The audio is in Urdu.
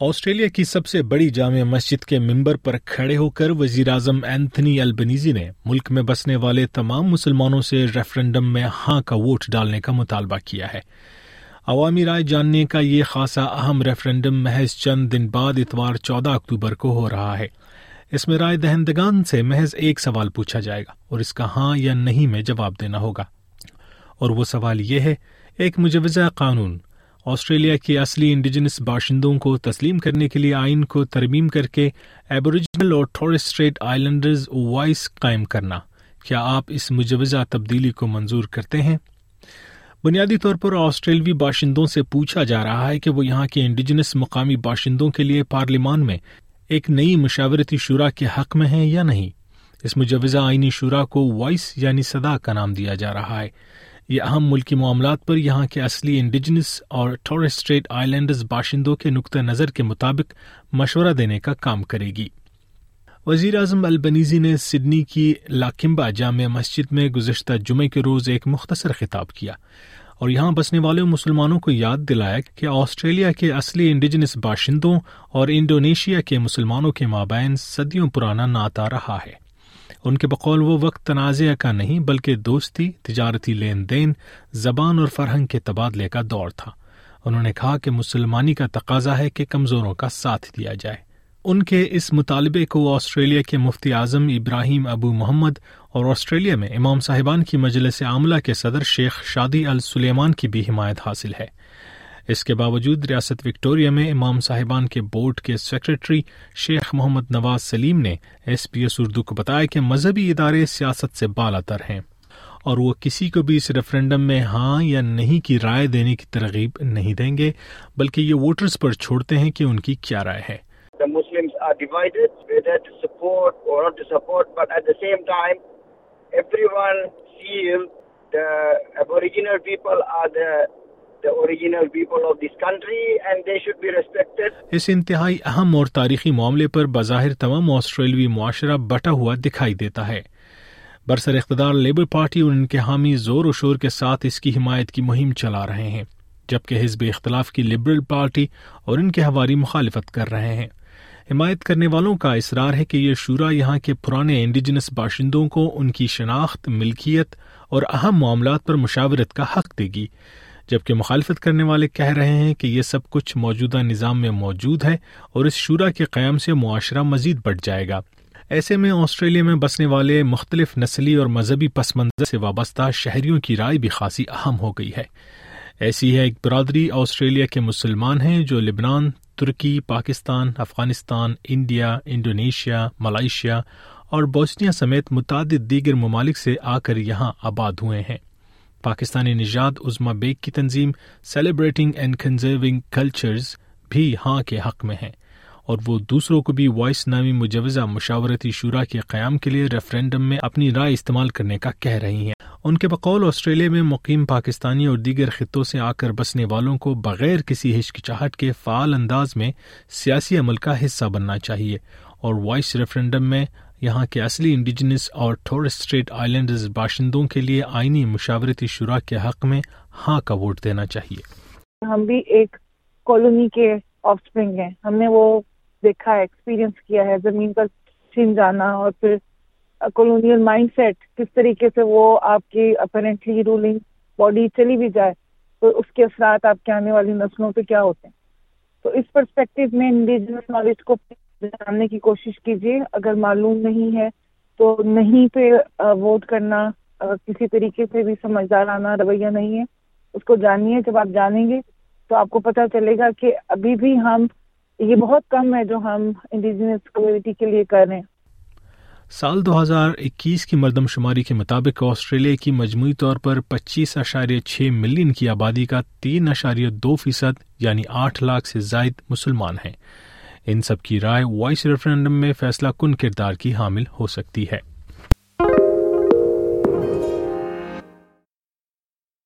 آسٹریلیا کی سب سے بڑی جامع مسجد کے ممبر پر کھڑے ہو کر وزیر اعظم اینتھنی البنیزی نے ملک میں بسنے والے تمام مسلمانوں سے ریفرنڈم میں ہاں کا ووٹ ڈالنے کا مطالبہ کیا ہے۔ عوامی رائے جاننے کا یہ خاصا اہم ریفرنڈم محض چند دن بعد اتوار چودہ اکتوبر کو ہو رہا ہے۔ اس میں رائے دہندگان سے محض ایک سوال پوچھا جائے گا اور اس کا ہاں یا نہیں میں جواب دینا ہوگا۔ اور وہ سوال یہ ہے، ایک مجوزہ قانون آسٹریلیا کے اصلی انڈیجنس باشندوں کو تسلیم کرنے کے لیے آئین کو ترمیم کر کے ایبوریجنل اور ٹورسٹریٹ آئی لینڈرز وائس قائم کرنا۔ کیا آپ اس مجوزہ تبدیلی کو منظور کرتے ہیں؟ بنیادی طور پر آسٹریلوی باشندوں سے پوچھا جا رہا ہے کہ وہ یہاں کے انڈیجنس مقامی باشندوں کے لیے پارلیمان میں ایک نئی مشاورتی شورا کے حق میں ہیں یا نہیں؟ اس مجوزہ آئینی شورا کو وائس یعنی صدا کا نام دیا جا رہا ہے۔ یہ اہم ملکی معاملات پر یہاں کے اصلی انڈیجنس اور ٹورسٹریٹ آئی لینڈز باشندوں کے نقطۂ نظر کے مطابق مشورہ دینے کا کام کرے گی۔ وزیر اعظم البنیزی نے سڈنی کی لاکمبا جامع مسجد میں گزشتہ جمعے کے روز ایک مختصر خطاب کیا اور یہاں بسنے والے مسلمانوں کو یاد دلایا کہ آسٹریلیا کے اصلی انڈیجنس باشندوں اور انڈونیشیا کے مسلمانوں کے مابین صدیوں پرانا نعت آ رہا ہے۔ ان کے بقول وہ وقت تنازع کا نہیں بلکہ دوستی، تجارتی لین دین، زبان اور فرہنگ کے تبادلے کا دور تھا۔ انہوں نے کہا کہ مسلمانی کا تقاضا ہے کہ کمزوروں کا ساتھ دیا جائے۔ ان کے اس مطالبے کو آسٹریلیا کے مفتی اعظم ابراہیم ابو محمد اور آسٹریلیا میں امام صاحبان کی مجلس عاملہ کے صدر شیخ شادی السلیمان کی بھی حمایت حاصل ہے۔ اس کے باوجود ریاست وکٹوریا میں امام صاحبان کے بورڈ کے سیکرٹری شیخ محمد نواز سلیم نے ایس پی ایس اردو کو بتایا کہ مذہبی ادارے سیاست سے بالا تر ہیں اور وہ کسی کو بھی اس ریفرنڈم میں ہاں یا نہیں کی رائے دینے کی ترغیب نہیں دیں گے، بلکہ یہ ووٹرز پر چھوڑتے ہیں کہ ان کی کیا رائے ہے۔ اس انتہائی اہم اور تاریخی معاملے پر بظاہر تمام آسٹریلوی معاشرہ بٹا ہوا دکھائی دیتا ہے۔ برسر اقتدار لیبر پارٹی اور ان کے حامی زور و شور کے ساتھ اس کی حمایت کی مہم چلا رہے ہیں، جبکہ حزب اختلاف کی لبرل پارٹی اور ان کے ہواری مخالفت کر رہے ہیں۔ حمایت کرنے والوں کا اصرار ہے کہ یہ شورا یہاں کے پرانے انڈیجنس باشندوں کو ان کی شناخت، ملکیت اور اہم معاملات پر مشاورت کا حق دے گی۔ جبکہ مخالفت کرنے والے کہہ رہے ہیں کہ یہ سب کچھ موجودہ نظام میں موجود ہے اور اس شورا کے قیام سے معاشرہ مزید بڑھ جائے گا۔ ایسے میں آسٹریلیا میں بسنے والے مختلف نسلی اور مذہبی پس منظر سے وابستہ شہریوں کی رائے بھی خاصی اہم ہو گئی ہے۔ ایسی ہے ایک برادری آسٹریلیا کے مسلمان ہیں جو لبنان، ترکی، Pakistan, Afghanistan, India, Indonesia, Malaysia اور بوسنیا سمیت متعدد دیگر ممالک سے آ کر یہاں آباد ہوئے ہیں۔ پاکستانی نژاد عزما بیگ کی تنظیم سیلیبریٹنگ اینڈ کنزرونگ کلچرز بھی ہاں کے حق میں ہیں اور وہ دوسروں کو بھی وائس نامی مجوزہ مشاورتی شورا کے قیام کے لیے ریفرینڈم میں اپنی رائے استعمال کرنے کا کہہ رہی ہیں۔ ان کے بقول آسٹریلیا میں مقیم پاکستانی اور دیگر خطوں سے آ کر بسنے والوں کو بغیر کسی ہچکچاہٹ کے فعال انداز میں سیاسی عمل کا حصہ بننا چاہیے اور وائس ریفرینڈم میں یہاں کے اصلی انڈیجنس اور اسٹریٹ آئیلینڈز باشندوں کے لیے آئینی مشاورتی شرح کے حق میں ہاں کا ووٹ دینا چاہیے۔ ہم بھی ایک کالونی کے آف اسپرنگ ہیں۔ ہم نے وہ دیکھا ہے ایکسپیرئنس کیا ہے، زمین پر چھن جانا اور پھر کالونیل مائنڈ سیٹ کس طریقے سے وہ آپ کی اپرنٹلی رولنگ باڈی چلی بھی جائے تو اس کے اثرات آپ کے آنے والی نسلوں پہ کیا ہوتے ہیں؟ تو اس پرسپیکٹو میں انڈیجنس نالج کو جاننے کی کوشش کیجیے۔ اگر معلوم نہیں ہے تو نہیں پہ ووٹ کرنا کسی طریقے سے بھی سمجھدار آنا رویہ نہیں ہے۔ اس کو جانیے، جب آپ جانیں گے تو آپ کو پتہ چلے گا کہ ابھی بھی ہم، یہ بہت کم ہے جو ہم انڈیجنس کمیونٹی کے لیے کر رہے ہیں۔ سال دو ہزار اکیس کی مردم شماری کے مطابق آسٹریلیا کی مجموعی طور پر پچیس اشاریہ چھ ملین کی آبادی کا تین اشاریہ دو فیصد یعنی آٹھ لاکھ سے زائد مسلمان ہیں۔ ان سب کی رائے وائس ریفرینڈم میں فیصلہ کن کردار کی حامل ہو سکتی ہے۔